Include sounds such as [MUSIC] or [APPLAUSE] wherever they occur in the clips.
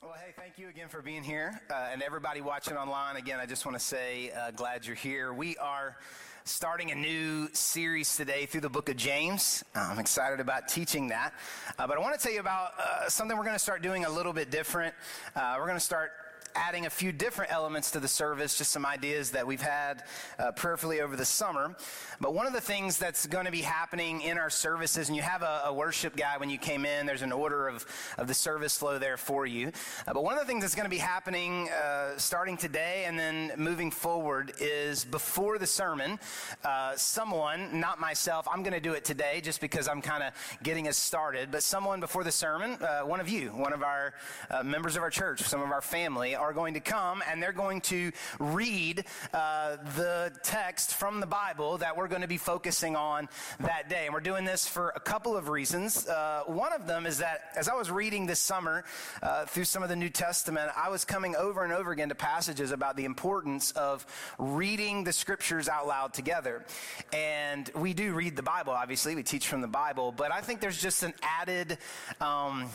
Well, hey, thank you again for being here. Uh, and everybody watching online, again, I just want to say, uh, glad you're here. We are starting a new series today through the book of James. Uh, I'm excited about teaching that. Uh, but I want to tell you about uh, something we're going to start doing a little bit different. Uh, we're going to start adding a few different elements to the service, just some ideas that we've had uh, prayerfully over the summer. But one of the things that's going to be happening in our services, and you have a, a, worship guide when you came in, there's an order of, of the service flow there for you. Uh, but one of the things that's going to be happening uh, starting today and then moving forward is before the sermon, uh, someone, not myself, I'm going to do it today just because I'm kind of getting us started, but someone before the sermon, uh, one of you, one of our uh, members of our church, some of our family, are going to come and they're going to read uh, the text from the Bible that we're going to be focusing on that day. And we're doing this for a couple of reasons. Uh, one of them is that as I was reading this summer uh, through some of the New Testament, I was coming over and over again to passages about the importance of reading the scriptures out loud together. And we do read the Bible, obviously, we teach from the Bible, but I think there's just an added. Um,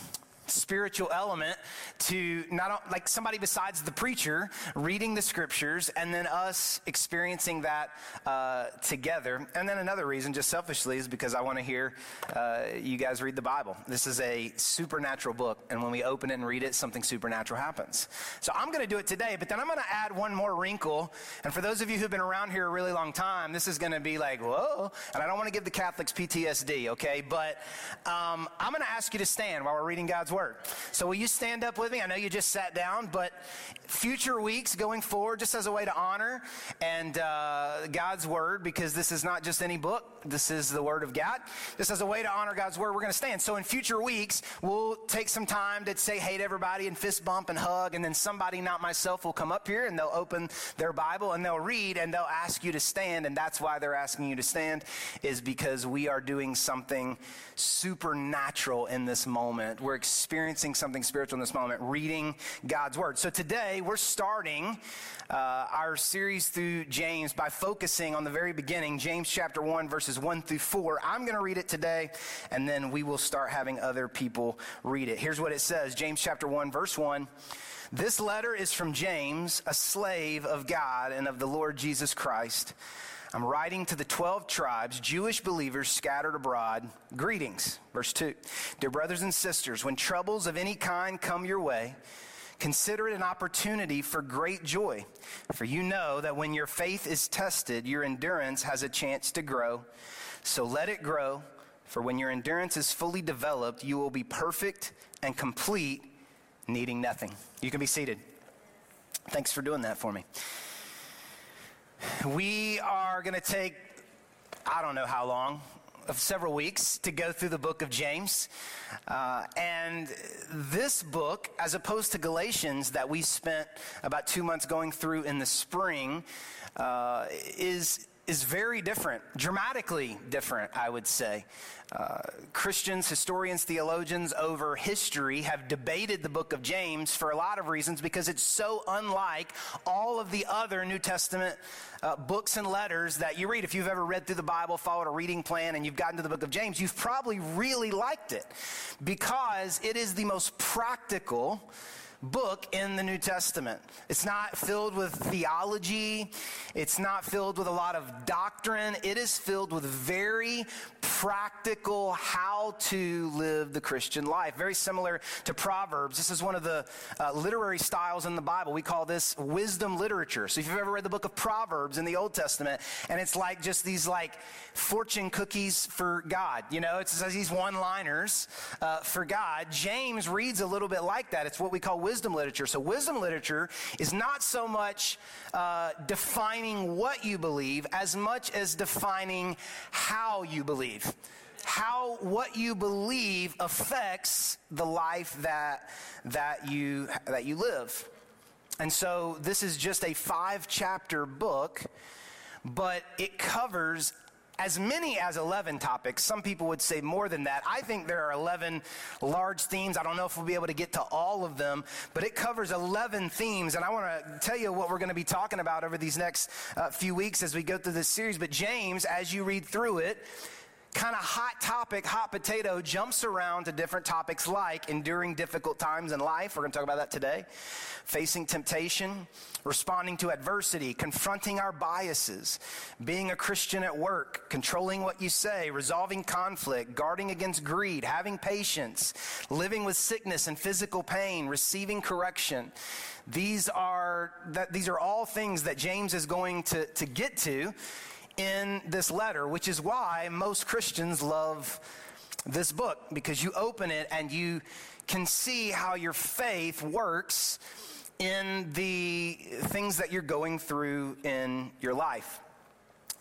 spiritual element to not like somebody besides the preacher reading the scriptures and then us experiencing that uh, together. And then another reason just selfishly is because i want to hear uh, you guys read the bible. This is a supernatural book and when we open it and read it something supernatural happens. So i'm going to do it today but then i'm going to add one more wrinkle. And for those of you who've been around here a really long time this is going to be like whoa and i don't want to give the catholics ptsd okay? But um, i'm going to ask you to stand while we're reading god's word. So, will you stand up with me? I know you just sat down, but future weeks going forward, just as a way to honor and uh, God's word, because this is not just any book, this is the word of God. Just as a way to honor God's word, we're going to stand. So, in future weeks, we'll take some time to say hey to everybody and fist bump and hug, and then somebody, not myself, will come up here and they'll open their Bible and they'll read and they'll ask you to stand. And that's why they're asking you to stand, is because we are doing something supernatural in this moment. We're experiencing something spiritual in this moment, reading God's word. So today we're starting uh, our series through James by focusing on the very beginning, James chapter 1, verses 1 through 4. I'm going to read it today, and then we will start having other people read it. Here's what it says James chapter 1, verse 1. This letter is from James, a slave of God and of the Lord Jesus Christ I'm writing to the 12 tribes, Jewish believers scattered abroad. Greetings. Verse 2. Dear brothers and sisters, when troubles of any kind come your way, consider it an opportunity for great joy. For you know that when your faith is tested, your endurance has a chance to grow. So let it grow, for when your endurance is fully developed, you will be perfect and complete, needing nothing. You can be seated. Thanks for doing that for me. We are going to take, I don't know how long, of several weeks to go through the book of James. Uh, and this book, as opposed to Galatians that we spent about two months going through in the spring, uh, is is very different, dramatically different, I would say. Uh, Christians, historians, theologians over history have debated the book of James for a lot of reasons because it's so unlike all of the other New Testament uh, books and letters that you read. If you've ever read through the Bible, followed a reading plan, and you've gotten to the book of James, you've probably really liked it because it is the most practical book in the New Testament. It's not filled with theology, it's not filled with a lot of doctrine. It is filled with very practical how to live the Christian life. Very similar to Proverbs. This is one of the uh, literary styles in the Bible. We call this wisdom literature. So if you've ever read the book of Proverbs in the Old Testament, and it's like just these like fortune cookies for God, you know, it's these one liners uh, for God. James reads a little bit like that. It's what we call wisdom wisdom literature. So, wisdom literature is not so much uh, defining what you believe as much as defining how you believe. How what you believe affects the life that, that, you, that you live. And so, this is just a five chapter book, but it covers as many as 11 topics. Some people would say more than that. I think there are 11 large themes. I don't know if we'll be able to get to all of them, but it covers 11 themes. And I want to tell you what we're going to be talking about over these next uh, few weeks as we go through this series. But James, as you read through it, kind of hot topic, hot potato, jumps around to different topics like enduring difficult times in life. We're going to talk about that today. Facing temptation, responding to adversity, confronting our biases, being a Christian at work, controlling what you say, resolving conflict, guarding against greed, having patience, living with sickness and physical pain, receiving correction. These are, that, these are all things that James is going to, to get to in this letter, which is why most Christians love this book because you open it and you can see how your faith works in the things that you're going through in your life.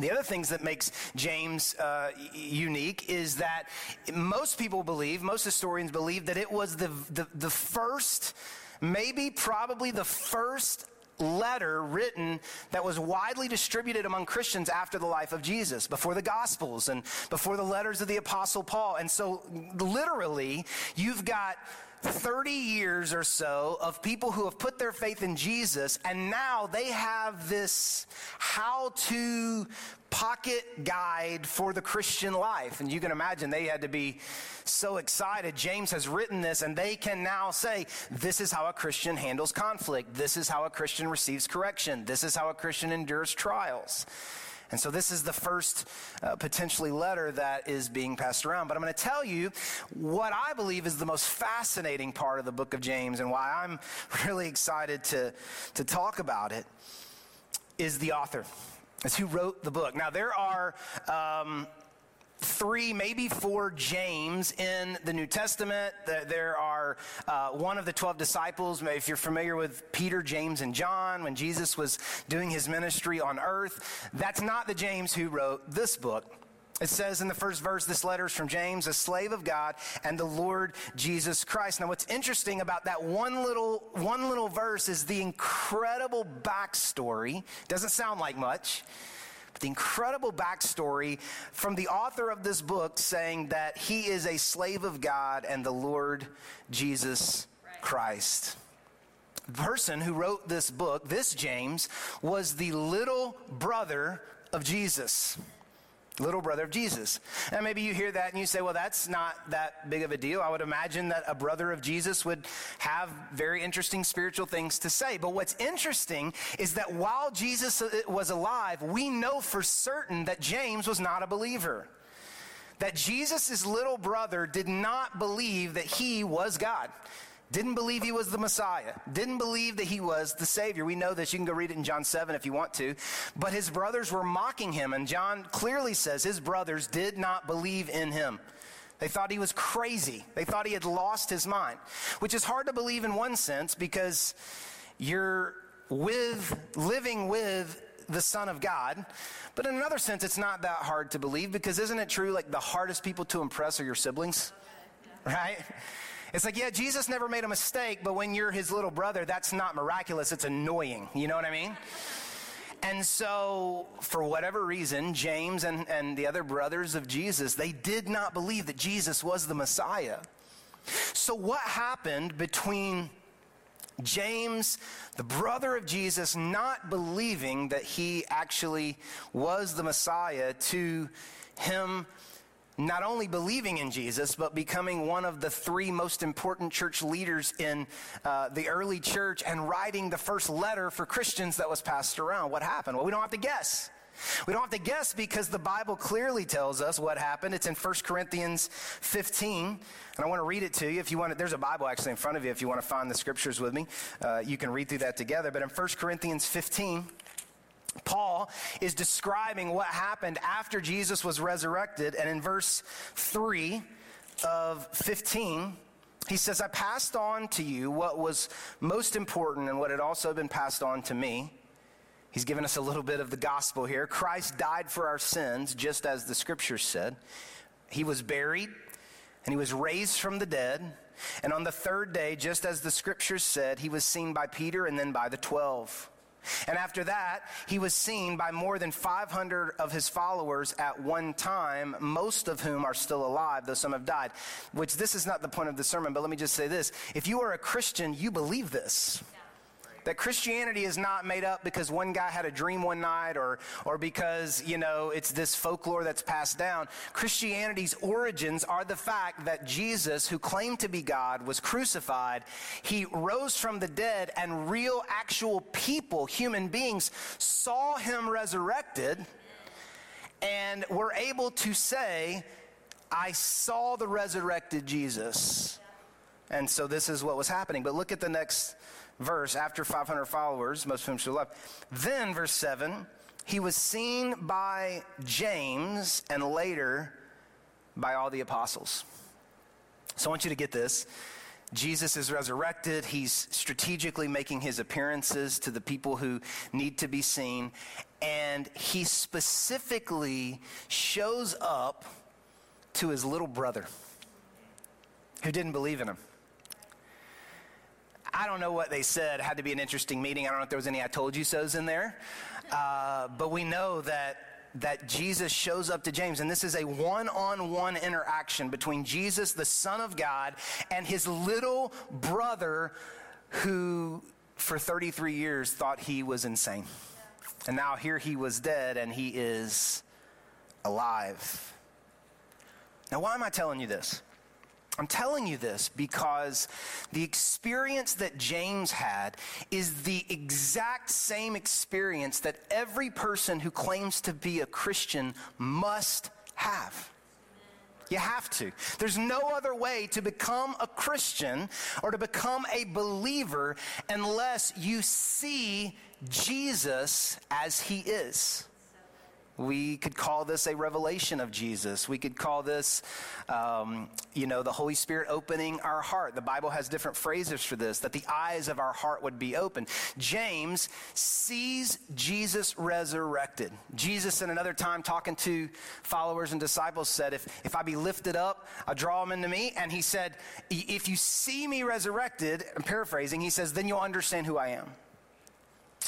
The other things that makes James uh, unique is that most people believe, most historians believe, that it was the, the, the first, maybe probably the first letter written that was widely distributed among Christians after the life of Jesus, before the Gospels and before the letters of the Apostle Paul. And so, literally, you've got 30 years or so of people who have put their faith in Jesus, and now they have this how to pocket guide for the Christian life. And you can imagine they had to be so excited. James has written this, and they can now say, This is how a Christian handles conflict. This is how a Christian receives correction. This is how a Christian endures trials. And so this is the first uh, potentially letter that is being passed around. But I'm going to tell you what I believe is the most fascinating part of the book of James and why I'm [LAUGHS] really excited to, to talk about it is the author. It's who wrote the book. Now, there are um, three, maybe four James in the New Testament. There are uh, one of the 12 disciples, if you're familiar with Peter, James, and John, when Jesus was doing his ministry on earth. That's not the James who wrote this book. It says in the first verse, this letter is from James, a slave of God and the Lord Jesus Christ. Now, what's interesting about that one little, one little verse is the incredible backstory. Doesn't sound like much the incredible backstory from the author of this book saying that he is a slave of God and the Lord Jesus Christ. The person who wrote this book, this James, was the little brother of Jesus little brother of Jesus. And maybe you hear that and you say, well, that's not that big of a deal. I would imagine that a brother of Jesus would have very interesting spiritual things to say. But what's interesting is that while Jesus uh, was alive, we know for certain that James was not a believer. That Jesus' little brother did not believe that he was God didn't believe he was the Messiah, didn't believe that he was the Savior. We know this. You can go read it in John 7 if you want to. But his brothers were mocking him, and John clearly says his brothers did not believe in him. They thought he was crazy. They thought he had lost his mind, which is hard to believe in one sense because you're with, living with the Son of God. But in another sense, it's not that hard to believe because isn't it true like the hardest people to impress are your siblings? Right? It's like, yeah, Jesus never made a mistake, but when you're his little brother, that's not miraculous. It's annoying. You know what I mean? And so, for whatever reason, James and, and the other brothers of Jesus, they did not believe that Jesus was the Messiah. So, what happened between James, the brother of Jesus, not believing that he actually was the Messiah, to him not only believing in Jesus, but becoming one of the three most important church leaders in uh, the early church and writing the first letter for Christians that was passed around. What happened? Well, we don't have to guess. We don't have to guess because the Bible clearly tells us what happened. It's in 1 Corinthians 15, and I want to read it to you. If you want, to, there's a Bible actually in front of you. If you want to find the scriptures with me, uh, you can read through that together. But in 1 Corinthians 15, Paul is describing what happened after Jesus was resurrected. And in verse 3 of 15, he says, I passed on to you what was most important and what had also been passed on to me. He's given us a little bit of the gospel here. Christ died for our sins, just as the scriptures said. He was buried and he was raised from the dead. And on the third day, just as the scriptures said, he was seen by Peter and then by the twelve. And after that, he was seen by more than 500 of his followers at one time, most of whom are still alive, though some have died. Which this is not the point of the sermon, but let me just say this. If you are a Christian, you believe this. That Christianity is not made up because one guy had a dream one night or, or because, you know, it's this folklore that's passed down. Christianity's origins are the fact that Jesus, who claimed to be God, was crucified. He rose from the dead, and real, actual people, human beings, saw him resurrected and were able to say, I saw the resurrected Jesus. And so this is what was happening. But look at the next verse, after 500 followers, most of whom should love. Then, verse 7, he was seen by James and later by all the apostles. So I want you to get this. Jesus is resurrected. He's strategically making his appearances to the people who need to be seen. And he specifically shows up to his little brother who didn't believe in him. I don't know what they said. It had to be an interesting meeting. I don't know if there was any I told you so's in there. Uh, but we know that that Jesus shows up to James, and this is a one on one interaction between Jesus, the Son of God, and his little brother who, for 33 years, thought he was insane. And now here he was dead, and he is alive. Now, why am I telling you this? I'm telling you this because the experience that James had is the exact same experience that every person who claims to be a Christian must have. You have to. There's no other way to become a Christian or to become a believer unless you see Jesus as he is. We could call this a revelation of Jesus. We could call this, um, you know, the Holy Spirit opening our heart. The Bible has different phrases for this, that the eyes of our heart would be open. James sees Jesus resurrected. Jesus, in another time, talking to followers and disciples, said, If, if I be lifted up, I'll draw them into me. And he said, If you see me resurrected, I'm paraphrasing, he says, then you'll understand who I am.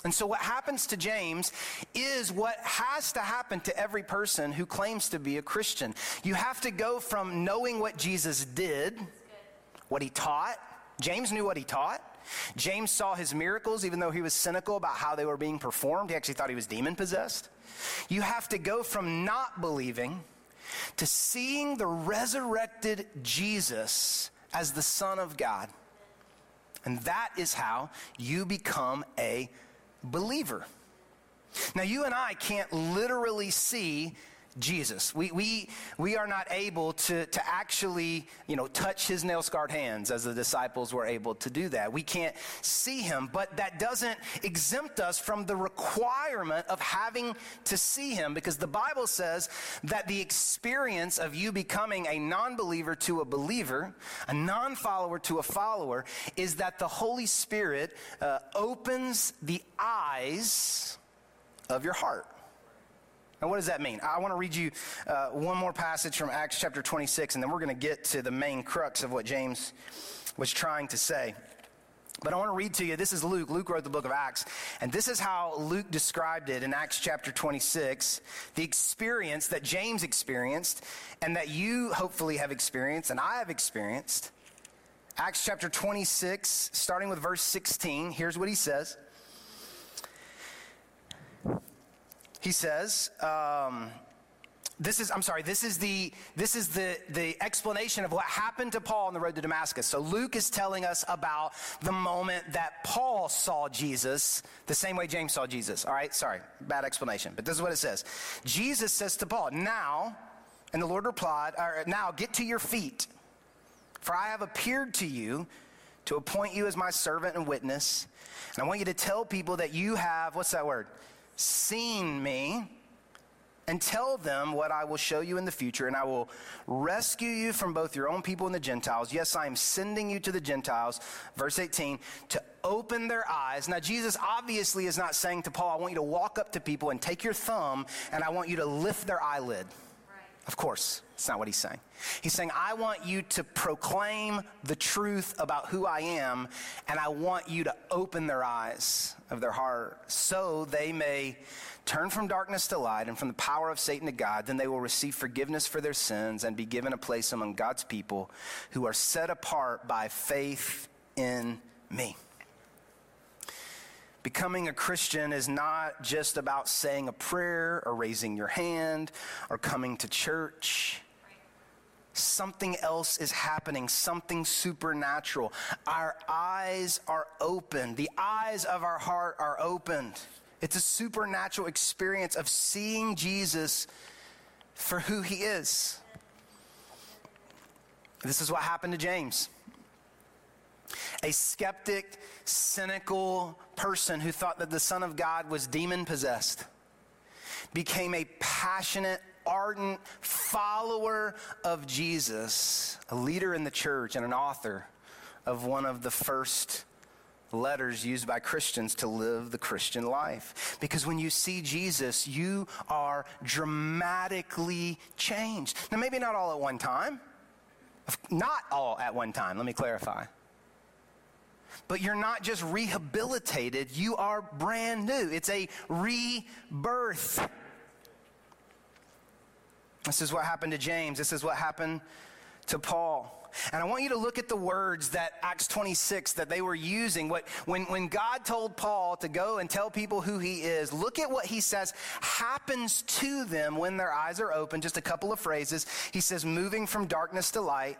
And so, what happens to James is what has to happen to every person who claims to be a Christian. You have to go from knowing what Jesus did, what he taught. James knew what he taught. James saw his miracles, even though he was cynical about how they were being performed. He actually thought he was demon possessed. You have to go from not believing to seeing the resurrected Jesus as the Son of God. And that is how you become a believer. Now, you and I can't literally see Jesus. We, we, we are not able to, to actually, you know, touch his nail scarred hands as the disciples were able to do that. We can't see him, but that doesn't exempt us from the requirement of having to see him because the Bible says that the experience of you becoming a non believer to a believer, a non follower to a follower, is that the Holy Spirit uh, opens the eyes of your heart. Now, what does that mean? I want to read you uh, one more passage from Acts chapter 26, and then we're going to get to the main crux of what James was trying to say. But I want to read to you, this is Luke. Luke wrote the book of Acts. And this is how Luke described it in Acts chapter 26 the experience that James experienced, and that you hopefully have experienced, and I have experienced. Acts chapter 26, starting with verse 16, here's what he says. He says, um, this is i'm sorry this is the this is the the explanation of what happened to paul on the road to damascus. So luke is telling us about the moment that paul saw jesus the same way james saw jesus. All right? Sorry bad explanation but this is what it says. Jesus says to paul now and the lord replied now get to your feet for i have appeared to you to appoint you as my servant and witness and i want you to tell people that you have what's that word seen me and tell them what I will show you in the future, and I will rescue you from both your own people and the Gentiles. Yes, I am sending you to the Gentiles, verse 18, to open their eyes. Now, Jesus obviously is not saying to Paul, I want you to walk up to people and take your thumb, and I want you to lift their eyelid. Of course, it's not what he's saying. He's saying, I want you to proclaim the truth about who I am, and I want you to open their eyes of their heart so they may turn from darkness to light and from the power of Satan to God. Then they will receive forgiveness for their sins and be given a place among God's people who are set apart by faith in me. Becoming a Christian is not just about saying a prayer or raising your hand or coming to church. Something else is happening, something supernatural. Our eyes are open, the eyes of our heart are opened. It's a supernatural experience of seeing Jesus for who he is. This is what happened to James. A skeptic, cynical person who thought that the Son of God was demon possessed became a passionate, ardent follower of Jesus, a leader in the church, and an author of one of the first letters used by Christians to live the Christian life. Because when you see Jesus, you are dramatically changed. Now, maybe not all at one time. Not all at one time, let me clarify. But you're not just rehabilitated, you are brand new. It's a rebirth. This is what happened to James. This is what happened to Paul. And I want you to look at the words that Acts 26 that they were using. What, when, when God told Paul to go and tell people who he is, look at what he says happens to them when their eyes are open. Just a couple of phrases. He says, moving from darkness to light,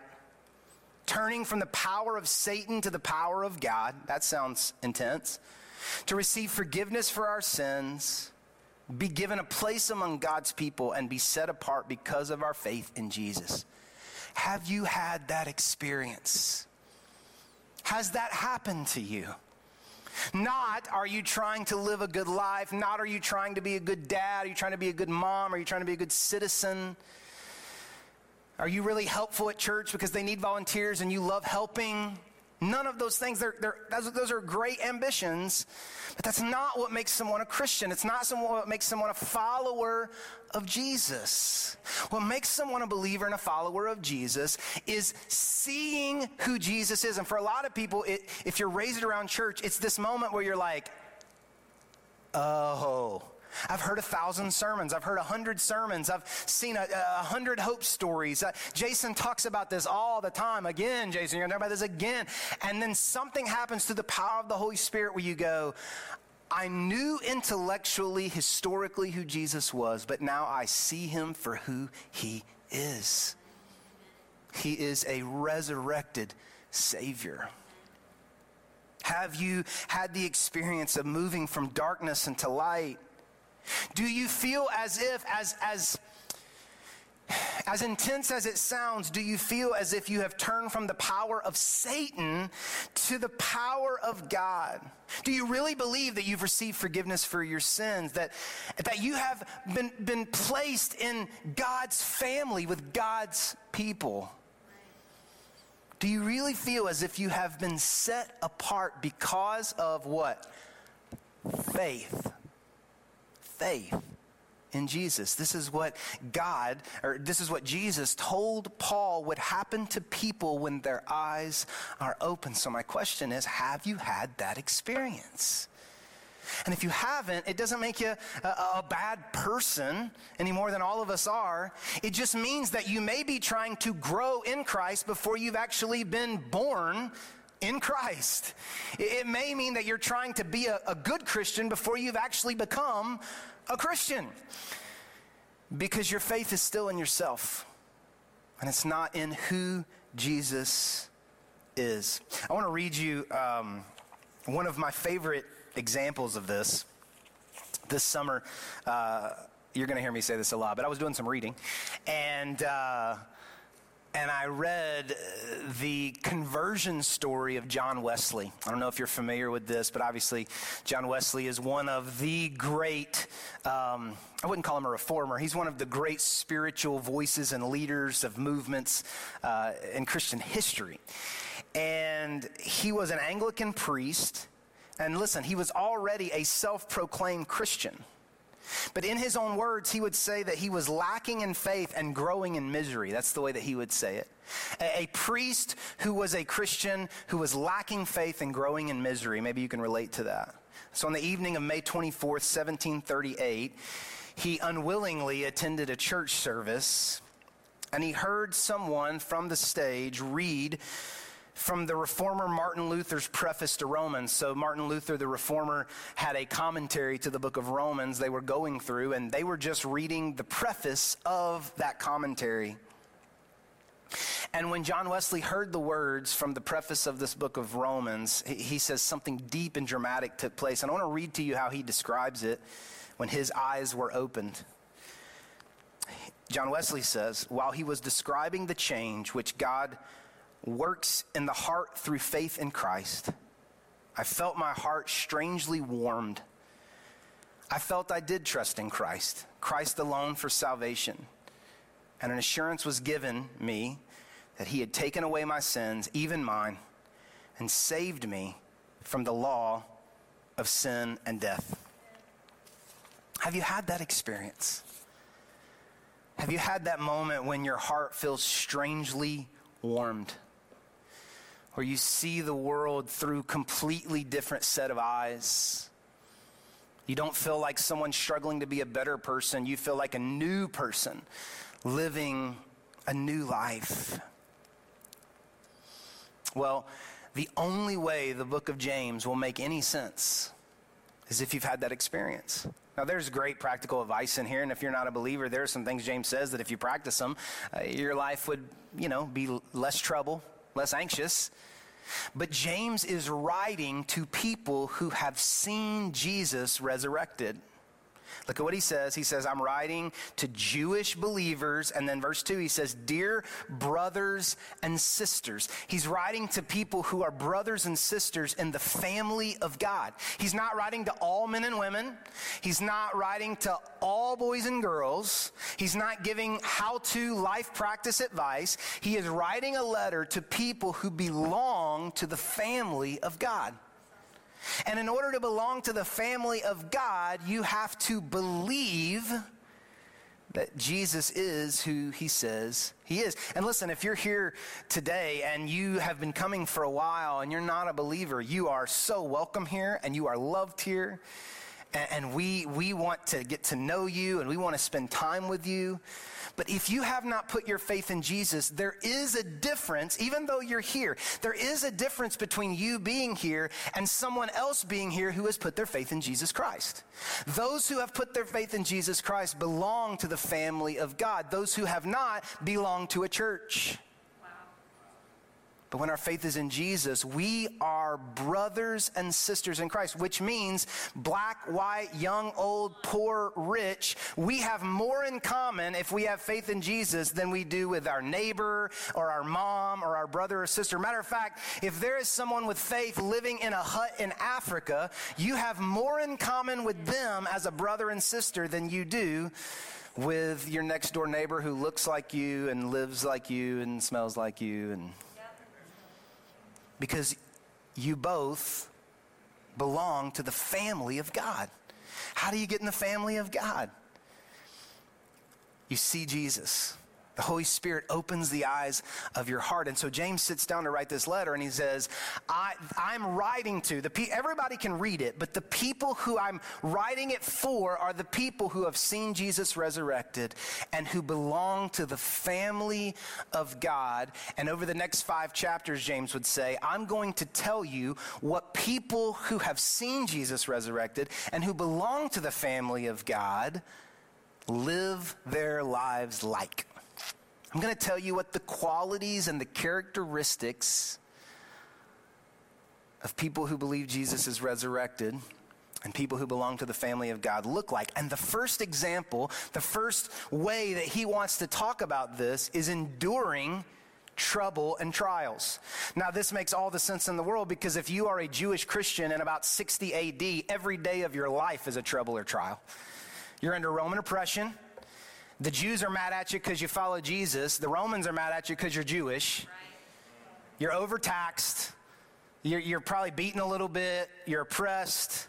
turning from the power of Satan to the power of God. That sounds intense. To receive forgiveness for our sins be given a place among God's people and be set apart because of our faith in Jesus. Have you had that experience? Has that happened to you? Not are you trying to live a good life, not are you trying to be a good dad, are you trying to be a good mom, are you trying to be a good citizen? Are you really helpful at church because they need volunteers and you love helping? None of those things, they're, they're, those, are great ambitions, but that's not what makes someone a Christian. It's not someone, what makes someone a follower of Jesus. What makes someone a believer and a follower of Jesus is seeing who Jesus is. And for a lot of people, it, if you're raised around church, it's this moment where you're like, oh, I've heard a thousand sermons. I've heard a hundred sermons. I've seen a, a hundred hope stories. Uh, Jason talks about this all the time. Again, Jason, you're going to talk about this again. And then something happens through the power of the Holy Spirit where you go, I knew intellectually, historically who Jesus was, but now I see him for who he is. He is a resurrected Savior. Have you had the experience of moving from darkness into light? Do you feel as if, as, as, as intense as it sounds, do you feel as if you have turned from the power of Satan to the power of God? Do you really believe that you've received forgiveness for your sins? That, that you have been, been placed in God's family with God's people? Do you really feel as if you have been set apart because of what? Faith faith in Jesus. This is what God, or this is what Jesus told Paul would happen to people when their eyes are open. So, my question is have you had that experience? And if you haven't, it doesn't make you a, a, bad person any more than all of us are. It just means that you may be trying to grow in Christ before you've actually been born in Christ. It, may mean that you're trying to be a, a good Christian before you've actually become a Christian because your faith is still in yourself and it's not in who Jesus is. I want to read you um, one of my favorite examples of this. This summer, uh, you're going to hear me say this a lot, but I was doing some reading and. Uh, and I read uh, the conversion story of John Wesley. I don't know if you're familiar with this, but obviously, John Wesley is one of the great, um, I wouldn't call him a reformer, he's one of the great spiritual voices and leaders of movements uh, in Christian history. And he was an Anglican priest. And listen, he was already a self proclaimed Christian. But in his own words, he would say that he was lacking in faith and growing in misery. That's the way that he would say it. A, a, priest who was a Christian who was lacking faith and growing in misery. Maybe you can relate to that. So on the evening of May 24th, 1738, he unwillingly attended a church service and he heard someone from the stage read from the reformer Martin Luther's preface to Romans. So, Martin Luther, the reformer, had a commentary to the book of Romans they were going through, and they were just reading the preface of that commentary. And when John Wesley heard the words from the preface of this book of Romans, he says something deep and dramatic took place. And I want to read to you how he describes it when his eyes were opened. John Wesley says, while he was describing the change which God works in the heart through faith in Christ, I felt my heart strangely warmed. I felt I did trust in Christ, Christ alone for salvation. And an assurance was given me that he had taken away my sins, even mine, and saved me from the law of sin and death. Have you had that experience? Have you had that moment when your heart feels strangely warmed? Where you see the world through completely different set of eyes. You don't feel like someone struggling to be a better person. You feel like a new person living a new life. Well, the only way the book of James will make any sense is if you've had that experience. Now, there's great practical advice in here, and if you're not a believer, there are some things James says that if you practice them, uh, your life would, you know, be less trouble, less anxious. But James is writing to people who have seen Jesus resurrected. Look at what he says. He says, I'm writing to Jewish believers. And then verse 2, he says, Dear brothers and sisters. He's writing to people who are brothers and sisters in the family of God. He's not writing to all men and women. He's not writing to all boys and girls. He's not giving how to life practice advice. He is writing a letter to people who belong to the family of God. And in order to belong to the family of God, you have to believe that Jesus is who he says he is. And listen, if you're here today and you have been coming for a while and you're not a believer, you are so welcome here and you are loved here. And, we, we want to get to know you and we want to spend time with you. But if you have not put your faith in Jesus, there is a difference, even though you're here, there is a difference between you being here and someone else being here who has put their faith in Jesus Christ. Those who have put their faith in Jesus Christ belong to the family of God. Those who have not belong to a church. But when our faith is in Jesus, we are brothers and sisters in Christ, which means black, white, young, old, poor, rich. We have more in common if we have faith in Jesus than we do with our neighbor or our mom or our brother or sister. Matter of fact, if there is someone with faith living in a hut in Africa, you have more in common with them as a brother and sister than you do with your next door neighbor who looks like you and lives like you and smells like you and because you both belong to the family of God. How do you get in the family of God? You see Jesus. The Holy Spirit opens the eyes of your heart. And so James sits down to write this letter and he says, I, am writing to the people, everybody can read it, but the people who I'm writing it for are the people who have seen Jesus resurrected and who belong to the family of God. And over the next five chapters, James would say, I'm going to tell you what people who have seen Jesus resurrected and who belong to the family of God live their lives like. I'm going to tell you what the qualities and the characteristics of people who believe Jesus is resurrected and people who belong to the family of God look like. And the first example, the first way that he wants to talk about this is enduring trouble and trials. Now, this makes all the sense in the world because if you are a Jewish Christian in about 60 AD, every day of your life is a trouble or trial. You're under Roman oppression. The Jews are mad at you because you follow Jesus. The Romans are mad at you because you're Jewish. You're overtaxed. You're, you're probably beaten a little bit. You're oppressed.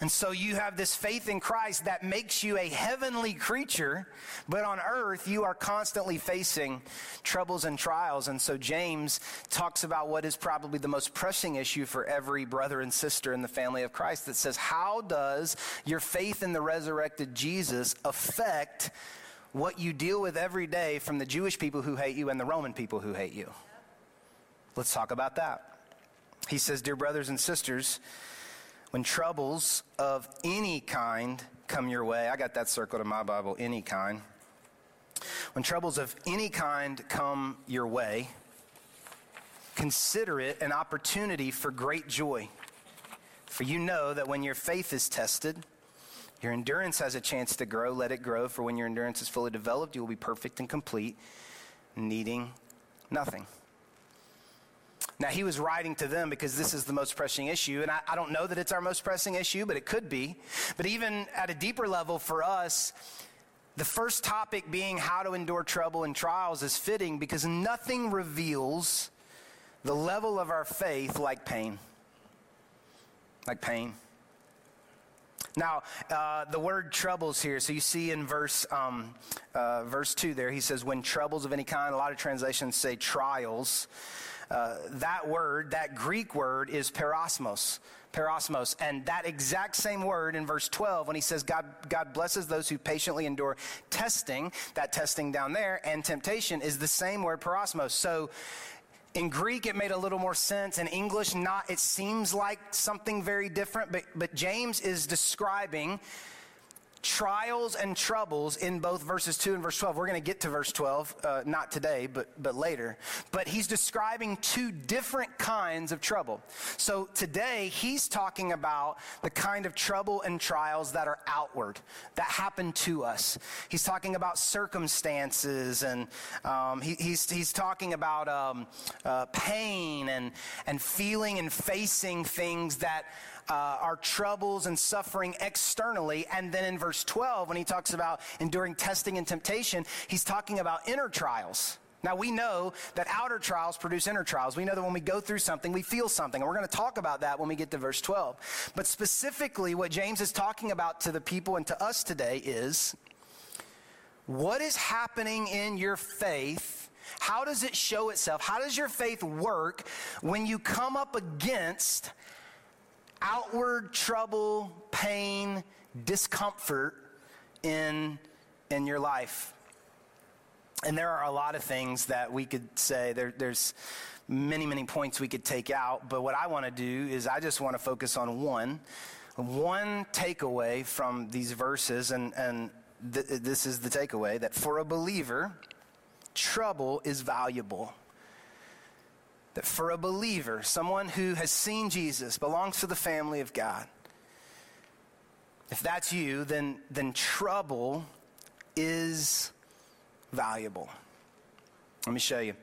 And so you have this faith in Christ that makes you a heavenly creature, but on earth you are constantly facing troubles and trials. And so James talks about what is probably the most pressing issue for every brother and sister in the family of Christ that says, How does your faith in the resurrected Jesus affect what you deal with every day from the Jewish people who hate you and the Roman people who hate you? Let's talk about that. He says, Dear brothers and sisters, when troubles of any kind come your way, I got that circled in my Bible, any kind. When troubles of any kind come your way, consider it an opportunity for great joy. For you know that when your faith is tested, your endurance has a chance to grow. Let it grow, for when your endurance is fully developed, you will be perfect and complete, needing nothing. Now, he was writing to them because this is the most pressing issue. And I, I, don't know that it's our most pressing issue, but it could be. But even at a deeper level for us, the first topic being how to endure trouble and trials is fitting because nothing reveals the level of our faith like pain. Like pain. Now, uh, the word troubles here, so you see in verse, um, uh, verse 2 there, he says, when troubles of any kind, a lot of translations say trials. Uh, that word, that Greek word, is peirasmos. Peirasmos. And that exact same word in verse 12, when he says God, God blesses those who patiently endure testing, that testing down there, and temptation is the same word peirasmos. So in Greek, it made a little more sense. In English, not. It seems like something very different, but, but James is describing trials and troubles in both verses 2 and verse 12. We're going to get to verse 12, uh, not today, but, but later. But he's describing two different kinds of trouble. So today, he's talking about the kind of trouble and trials that are outward, that happen to us. He's talking about circumstances, and um, he, he's, he's talking about um, uh, pain and, and feeling and facing things that uh, our troubles and suffering externally. And then in verse 12, when he talks about enduring testing and temptation, he's talking about inner trials. Now, we know that outer trials produce inner trials. We know that when we go through something, we feel something. And we're going to talk about that when we get to verse 12. But specifically, what James is talking about to the people and to us today is what is happening in your faith? How does it show itself? How does your faith work when you come up against outward trouble, pain, discomfort in, in your life. And there are a lot of things that we could say. There, there's many, many points we could take out, but what I want to do is I just want to focus on one, one takeaway from these verses, and, and th- this is the takeaway that for a believer, trouble is valuable that for a believer, someone who has seen Jesus, belongs to the family of God, if that's you, then, then trouble is valuable. Let me show you.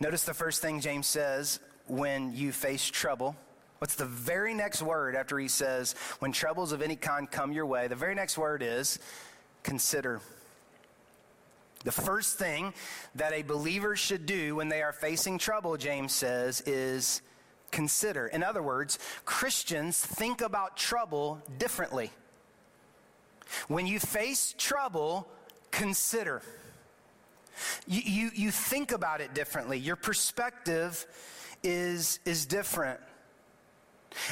Notice the first thing James says when you face trouble. What's the very next word after he says, when troubles of any kind come your way? The very next word is consider. The first thing that a believer should do when they are facing trouble, James says, is consider. In other words, Christians think about trouble differently. When you face trouble, consider. You, you, you think about it differently. Your perspective is, is different.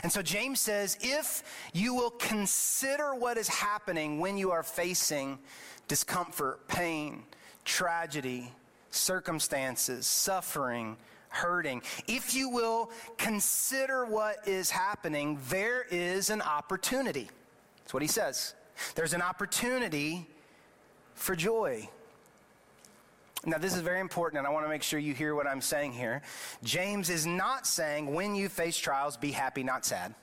And so James says if you will consider what is happening when you are facing discomfort, pain, tragedy, circumstances, suffering, hurting. If you will consider what is happening, there is an opportunity. That's what he says. There's an opportunity for joy. Now, this is very important, and I want to make sure you hear what I'm saying here. James is not saying when you face trials, be happy, not sad.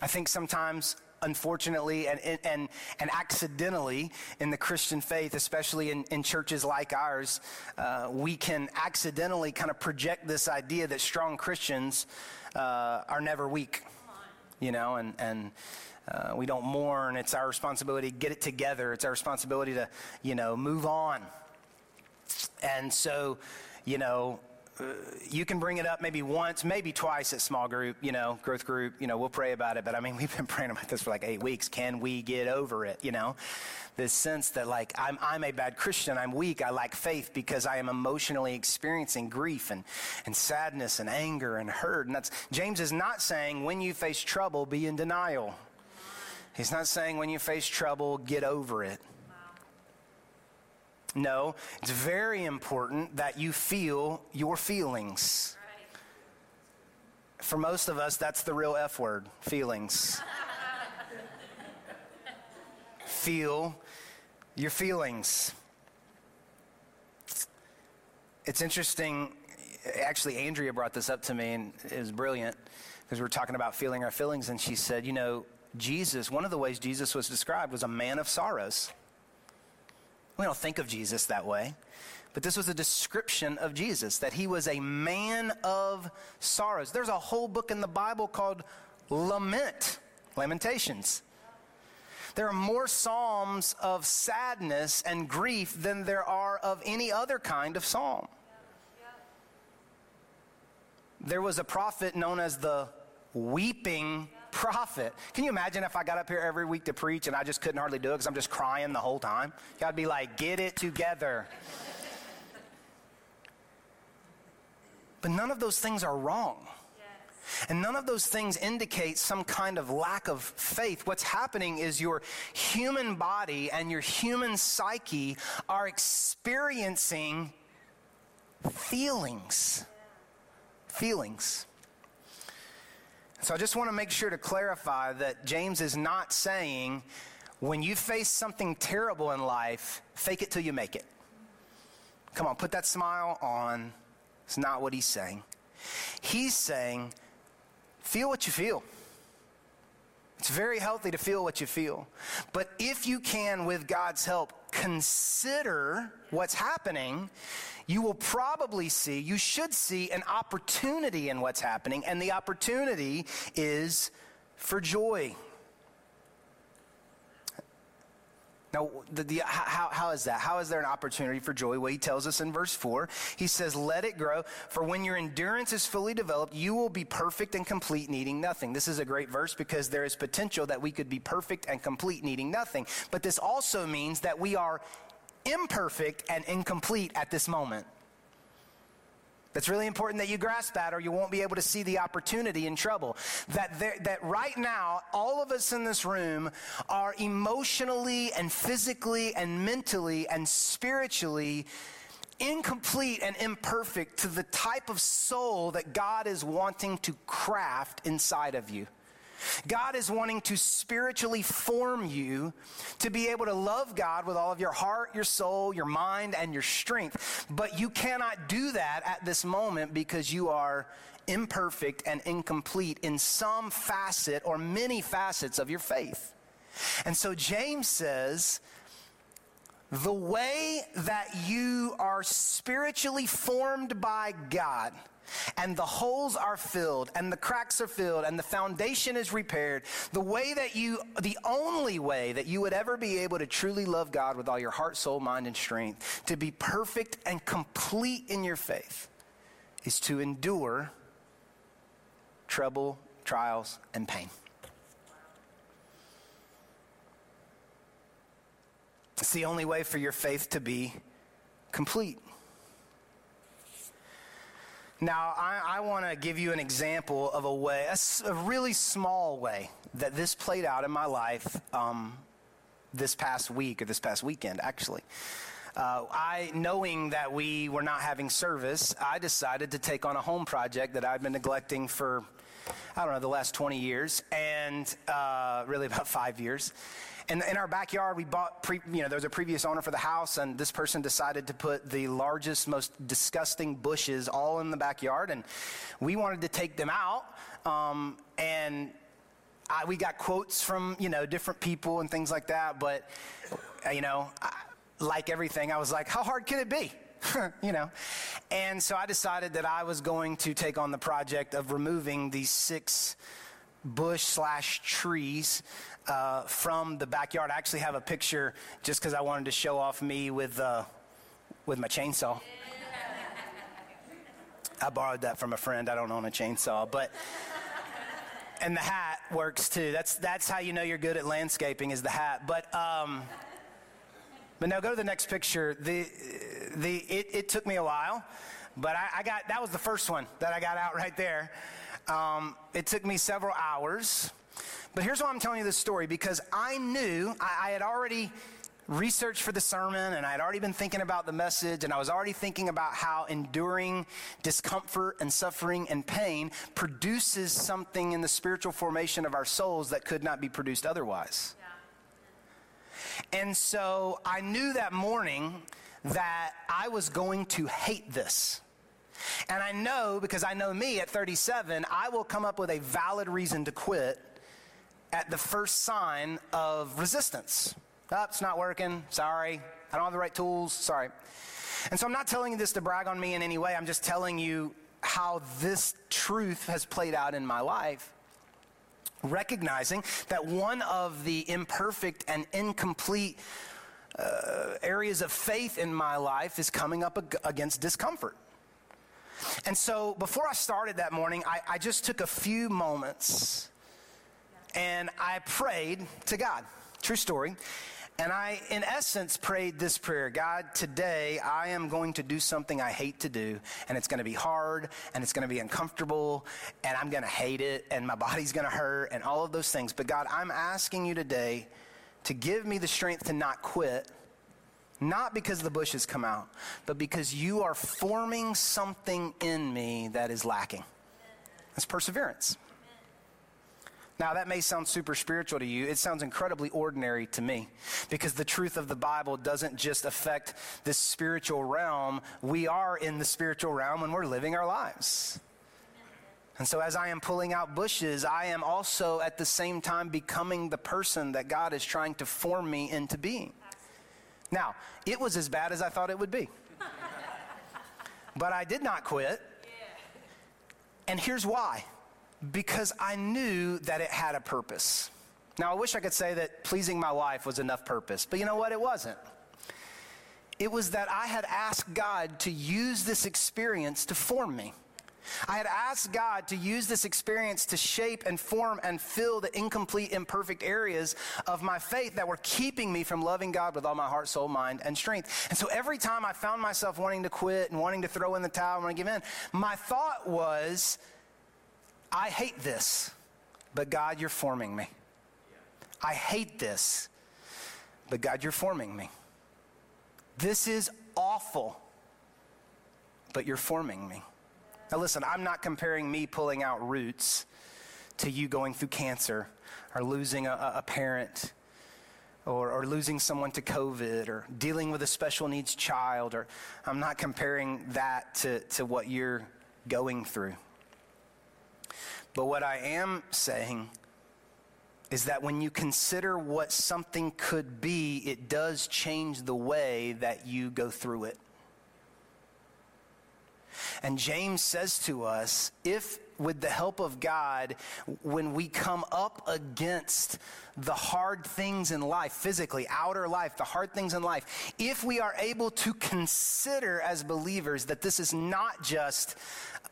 I think sometimes unfortunately and, and, and accidentally in the Christian faith, especially in, in churches like ours, uh, we can accidentally kind of project this idea that strong Christians uh, are never weak, you know, and, and uh, we don't mourn. It's our responsibility to get it together. It's our responsibility to, you know, move on. And so, you know, uh, you can bring it up maybe once, maybe twice at small group, you know, growth group, you know, we'll pray about it. But I mean, [LAUGHS] we've been praying about this for like eight weeks. Can we get over it? You know, this sense that like I'm, I'm a bad Christian, I'm weak, I lack faith because I am emotionally experiencing grief and, and sadness and anger and hurt. And that's, James is not saying when you face trouble, be in denial. He's not saying when you face trouble, get over it. No, it's very important that you feel your feelings. For most of us, that's the real F word feelings. Feel your feelings. It's interesting. Actually, Andrea brought this up to me, and it was brilliant because we were talking about feeling our feelings, and she said, You know, Jesus, one of the ways Jesus was described was a man of sorrows. We don't think of Jesus that way, but this was a description of Jesus, that he was a man of sorrows. There's a whole book in the Bible called Lament, Lamentations. There are more psalms of sadness and grief than there are of any other kind of psalm. There was a prophet known as the weeping prophet. Can you imagine if I got up here every week to preach and I just couldn't hardly do it because I'm just crying the whole time? I'd be like, get it together. but none of those things are wrong. And none of those things indicate some kind of lack of faith. What's happening is your human body and your human psyche are experiencing feelings. Feelings. So I just want to make sure to clarify that James is not saying when you face something terrible in life, fake it till you make it. Come on, put that smile on. It's not what he's saying. He's saying Feel what you feel. It's very healthy to feel what you feel. But if you can, with God's help, consider what's happening, you will probably see, you should see an opportunity in what's happening, and the opportunity is for joy. Now, the, the, how, how is that? How is there an opportunity for joy? Well, he tells us in verse 4. He says, Let it grow, for when your endurance is fully developed, you will be perfect and complete, needing nothing. This is a great verse because there is potential that we could be perfect and complete, needing nothing. But this also means that we are imperfect and incomplete at this moment. That's really important that you grasp that, or you won't be able to see the opportunity in trouble. That, there, that right now, all of us in this room are emotionally and physically and mentally and spiritually incomplete and imperfect to the type of soul that God is wanting to craft inside of you. God is wanting to spiritually form you to be able to love God with all of your heart, your soul, your mind, and your strength. But you cannot do that at this moment because you are imperfect and incomplete in some facet or many facets of your faith. And so James says, the way that you are spiritually formed by God and the holes are filled and the cracks are filled and the foundation is repaired, the way that you, the only way that you would ever be able to truly love God with all your heart, soul, mind, and strength, to be perfect and complete in your faith, is to endure trouble, trials, and pain. It's the only way for your faith to be complete. Now, I, I want to give you an example of a way, a, a, really small way that this played out in my life um, this past week or this past weekend, actually. Uh, I, knowing that we were not having service, I decided to take on a home project that I'd been neglecting for, I don't know, the last 20 years, and uh, really about [LAUGHS] five years. And in our backyard, we bought, pre, you know, there was a previous owner for the house, and this person decided to put the largest, most disgusting bushes all in the backyard, and we wanted to take them out. Um, and I, we got quotes from, you know, different people and things like that, but, you know, I, like everything, I was like, how hard could it be? [LAUGHS] you know. And so I decided that I was going to take on the project of removing these six bush slash trees uh, from the backyard. I actually have a picture just because I wanted to show off me with, uh, with my chainsaw. I borrowed that from a friend. I don't own a chainsaw, but and the hat works too. That's that's how you know you're good at landscaping is the hat. But um, but now go to the next picture. The the it, it took me a while, but I, I, got that was the first one that I got out right there. Um, it took me several hours. But here's why I'm telling you this story because I knew, I, I had already research for the sermon and I had already been thinking about the message and I was already thinking about how enduring discomfort and suffering and pain produces something in the spiritual formation of our souls that could not be produced otherwise. And so I knew that morning that I was going to hate this. And I know because I know me at 37, I will come up with a valid reason to quit at the first sign of resistance. Oh, it's not working. Sorry. I don't have the right tools. Sorry. And so I'm not telling you this to brag on me in any way. I'm just telling you how this truth has played out in my life. Recognizing that one of the imperfect and incomplete uh, areas of faith in my life is coming up ag- against discomfort. And so before I started that morning, I, I just took a few moments and I prayed to God. True story. And I, in essence, prayed this prayer God, today I am going to do something I hate to do, and it's going to be hard, and it's going to be uncomfortable, and I'm going to hate it, and my body's going to hurt, and all of those things. But God, I'm asking you today to give me the strength to not quit, not because the bushes come out, but because you are forming something in me that is lacking. That's perseverance. Now, that may sound super spiritual to you. It sounds incredibly ordinary to me because the truth of the Bible doesn't just affect this spiritual realm. We are in the spiritual realm when we're living our lives. And so, as I am pulling out bushes, I am also at the same time becoming the person that God is trying to form me into being. Now, it was as bad as I thought it would be. but I did not quit. And here's why because I knew that it had a purpose. Now, I wish I could say that pleasing my wife was enough purpose, but you know what? It wasn't. It was that I had asked God to use this experience to form me. I had asked God to use this experience to shape and form and fill the incomplete, imperfect areas of my faith that were keeping me from loving God with all my heart, soul, mind, and strength. And so every time I found myself wanting to quit and wanting to throw in the towel and want to give in, my thought was, I hate this, but God, you're forming me. I hate this, but God, you're forming me. This is awful, but you're forming me. Now, listen, I'm not comparing me pulling out roots to you going through cancer or losing a, a parent or, or, losing someone to COVID or dealing with a special needs child, or I'm not comparing that to, to what you're going through. But what I am saying is that when you consider what something could be, it does change the way that you go through it. And James says to us if, with the help of God, when we come up against the hard things in life, physically, outer life, the hard things in life, if we are able to consider as believers that this is not just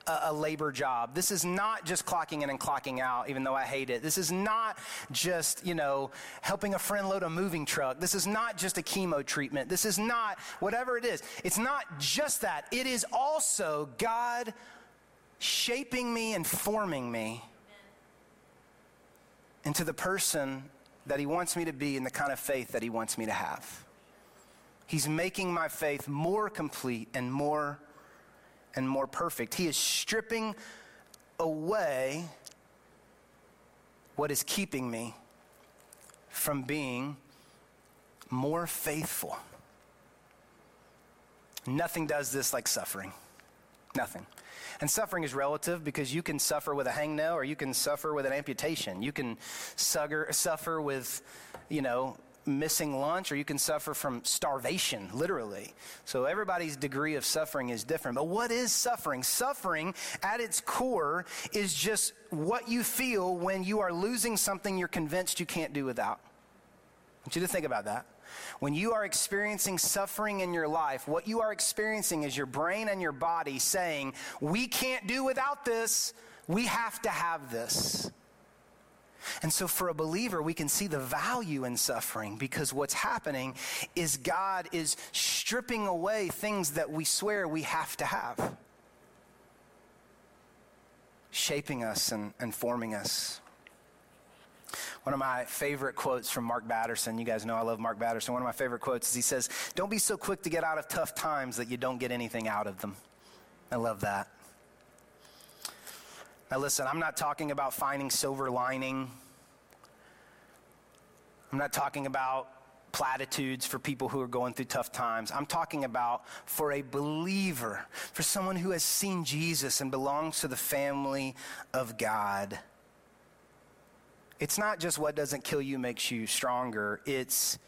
a, labor job. This is not just clocking in and clocking out, even though I hate it. This is not just, you know, helping a friend load a moving truck. This is not just a chemo treatment. This is not whatever it is. It's not just that. It is also God shaping me and forming me into the person that He wants me to be and the kind of faith that He wants me to have. He's making my faith more complete and more and more perfect. He is stripping away what is keeping me from being more faithful. Nothing does this like suffering. Nothing. And suffering is relative because you can suffer with a hangnail or you can suffer with an amputation. You can suffer with, you know, missing lunch or you can suffer from starvation, literally. So everybody's degree of suffering is different. But what is suffering? Suffering at its core is just what you feel when you are losing something you're convinced you can't do without. I want you to think about that. When you are experiencing suffering in your life, what you are experiencing is your brain and your body saying, We can't do without this. We have to have this. And so, for a believer, we can see the value in suffering because what's happening is God is stripping away things that we swear we have to have, shaping us and, and forming us. One of my favorite quotes from Mark Batterson, you guys know I love Mark Batterson. One of my favorite quotes is he says, Don't be so quick to get out of tough times that you don't get anything out of them. I love that. Now, listen, I'm not talking about finding silver lining. I'm not talking about platitudes for people who are going through tough times. I'm talking about for a believer, for someone who has seen Jesus and belongs to the family of God. It's not just what doesn't kill you makes you stronger. It's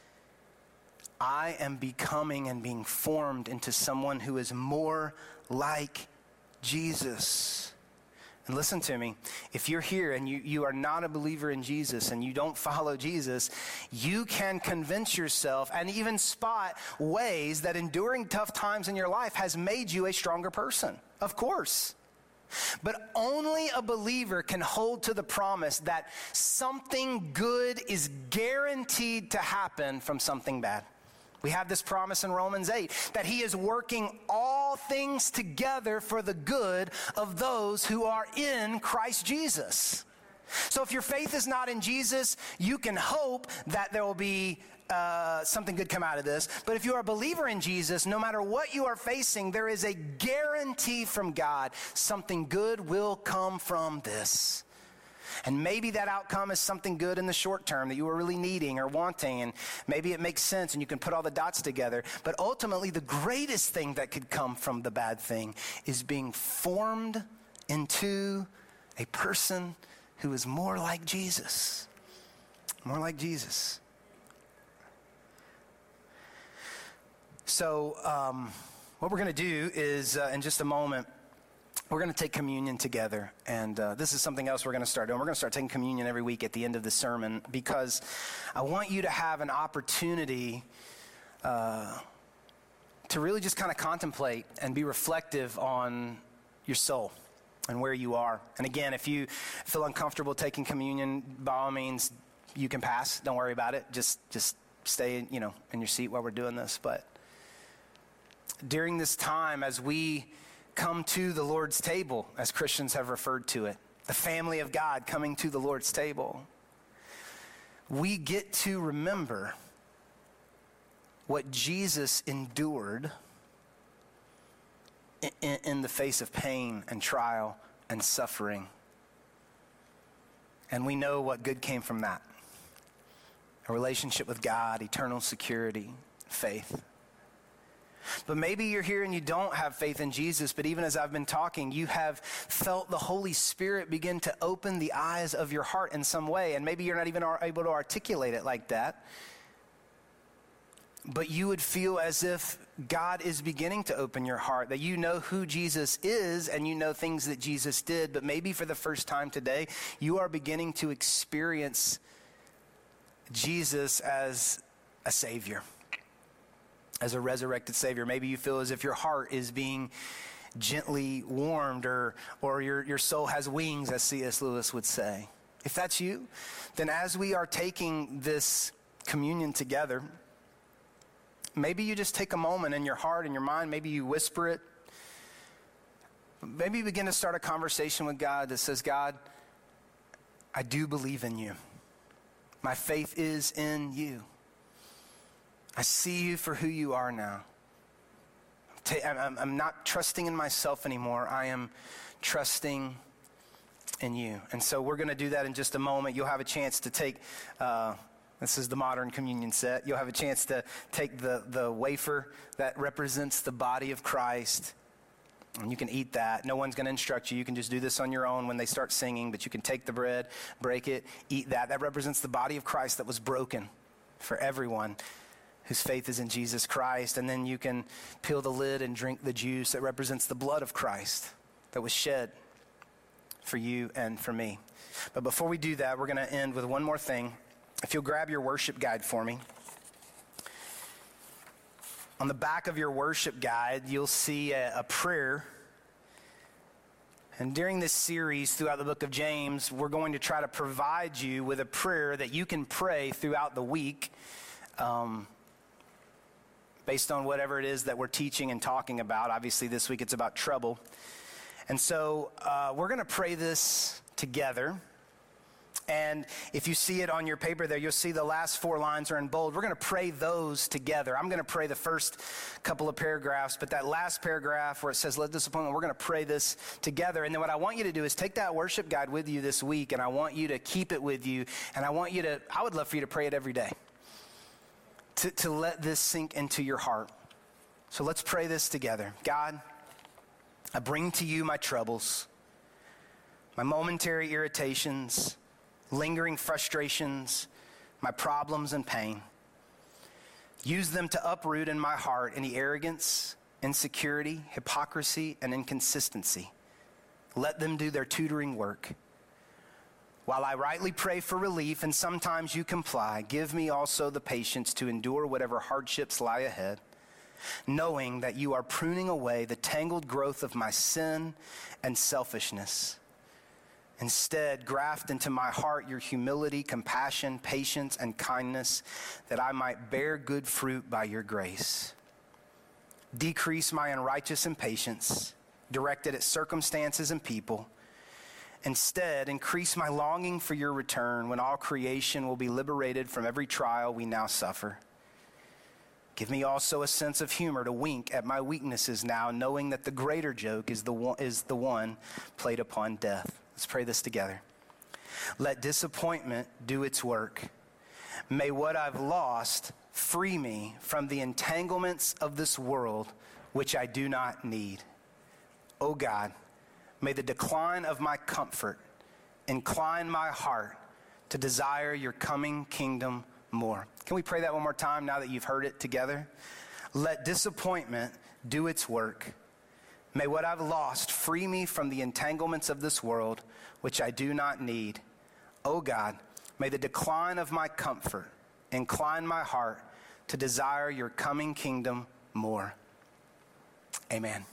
I am becoming and being formed into someone who is more like Jesus. And listen to me. If you're here and you, you are not a believer in Jesus and you don't follow Jesus, you can convince yourself and even spot ways that enduring tough times in your life has made you a stronger person. Of course. But only a believer can hold to the promise that something good is guaranteed to happen from something bad. We have this promise in Romans 8 that he is working all things together for the good of those who are in Christ Jesus. So if your faith is not in Jesus, you can hope that there will be uh, something good come out of this. But if you are a believer in Jesus, no matter what you are facing, there is a guarantee from God something good will come from this. And maybe that outcome is something good in the short term that you were really needing or wanting, and maybe it makes sense and you can put all the dots together. But ultimately, the greatest thing that could come from the bad thing is being formed into a person who is more like Jesus. More like Jesus. So, um, what we're going to do is, uh, in just a moment, we're going to take communion together. And uh, this is something else we're going to start doing. We're going to start taking communion every week at the end of the sermon because I want you to have an opportunity uh, to really just kind of contemplate and be reflective on your soul and where you are. And again, if you feel uncomfortable taking communion, by all means, you can pass. Don't worry about it. Just, just stay, you know, in your seat while we're doing this. But during this time, as we come to the Lord's table, as Christians have referred to it, the family of God coming to the Lord's table, we get to remember what Jesus endured in, in, the face of pain and trial and suffering. And we know what good came from that a relationship with God, eternal security, faith. But maybe you're here and you don't have faith in Jesus, but even as I've been talking, you have felt the Holy Spirit begin to open the eyes of your heart in some way, and maybe you're not even able to articulate it like that. But you would feel as if God is beginning to open your heart, that you know who Jesus is and you know things that Jesus did, but maybe for the first time today, you are beginning to experience Jesus as a Savior as a resurrected Savior. Maybe you feel as if your heart is being gently warmed or, or your, your soul has wings, as C.S. Lewis would say. If that's you, then as we are taking this communion together, maybe you just take a moment in your heart and your mind, maybe you whisper it. Maybe you begin to start a conversation with God that says, God, I do believe in you. My faith is in you. I see you for who you are now. I'm not trusting in myself anymore. I am trusting in you. And so we're going to do that in just a moment. You'll have a chance to take. Uh, this is the modern communion set. You'll have a chance to take the, the wafer that represents the body of Christ, and you can eat that. No one's going to instruct you. You can just do this on your own when they start singing, but you can take the bread, break it, eat that. That represents the body of Christ that was broken for everyone whose faith is in Jesus Christ. And then you can peel the lid and drink the juice that represents the blood of Christ that was shed for you and for me. But before we do that, we're going to end with one more thing. If you'll grab your worship guide for me. On the back of your worship guide, you'll see a, a prayer. And during this series throughout the book of James, we're going to try to provide you with a prayer that you can pray throughout the week. Um, based on whatever it is that we're teaching and talking about. Obviously, this week it's about trouble. And so uh, we're going to pray this together. And if you see it on your paper there, you'll see the last four lines are in bold. We're going to pray those together. I'm going to pray the first couple of paragraphs, but that last paragraph where it says, let disappointment, we're going to pray this together. And then what I want you to do is take that worship guide with you this week, and I want you to keep it with you. And I want you to, I would love for you to pray it every day, to, to let this sink into your heart. So let's pray this together. God, I bring to you my troubles, my momentary irritations lingering frustrations, my problems and pain. Use them to uproot in my heart any arrogance, insecurity, hypocrisy, and inconsistency. Let them do their tutoring work. While I rightly pray for relief and sometimes you comply, give me also the patience to endure whatever hardships lie ahead, knowing that you are pruning away the tangled growth of my sin and selfishness Instead, graft into my heart your humility, compassion, patience, and kindness, that I might bear good fruit by your grace. Decrease my unrighteous impatience, directed at circumstances and people. Instead, increase my longing for your return when all creation will be liberated from every trial we now suffer. Give me also a sense of humor to wink at my weaknesses now, knowing that the greater joke is the one, is the one played upon death. Let's pray this together. Let disappointment do its work. May what I've lost free me from the entanglements of this world, which I do not need. Oh God, may the decline of my comfort incline my heart to desire your coming kingdom more. Can we pray that one more time now that you've heard it together? Let disappointment do its work. May what I've lost free me from the entanglements of this world, which I do not need. Oh God, may the decline of my comfort incline my heart to desire your coming kingdom more. Amen.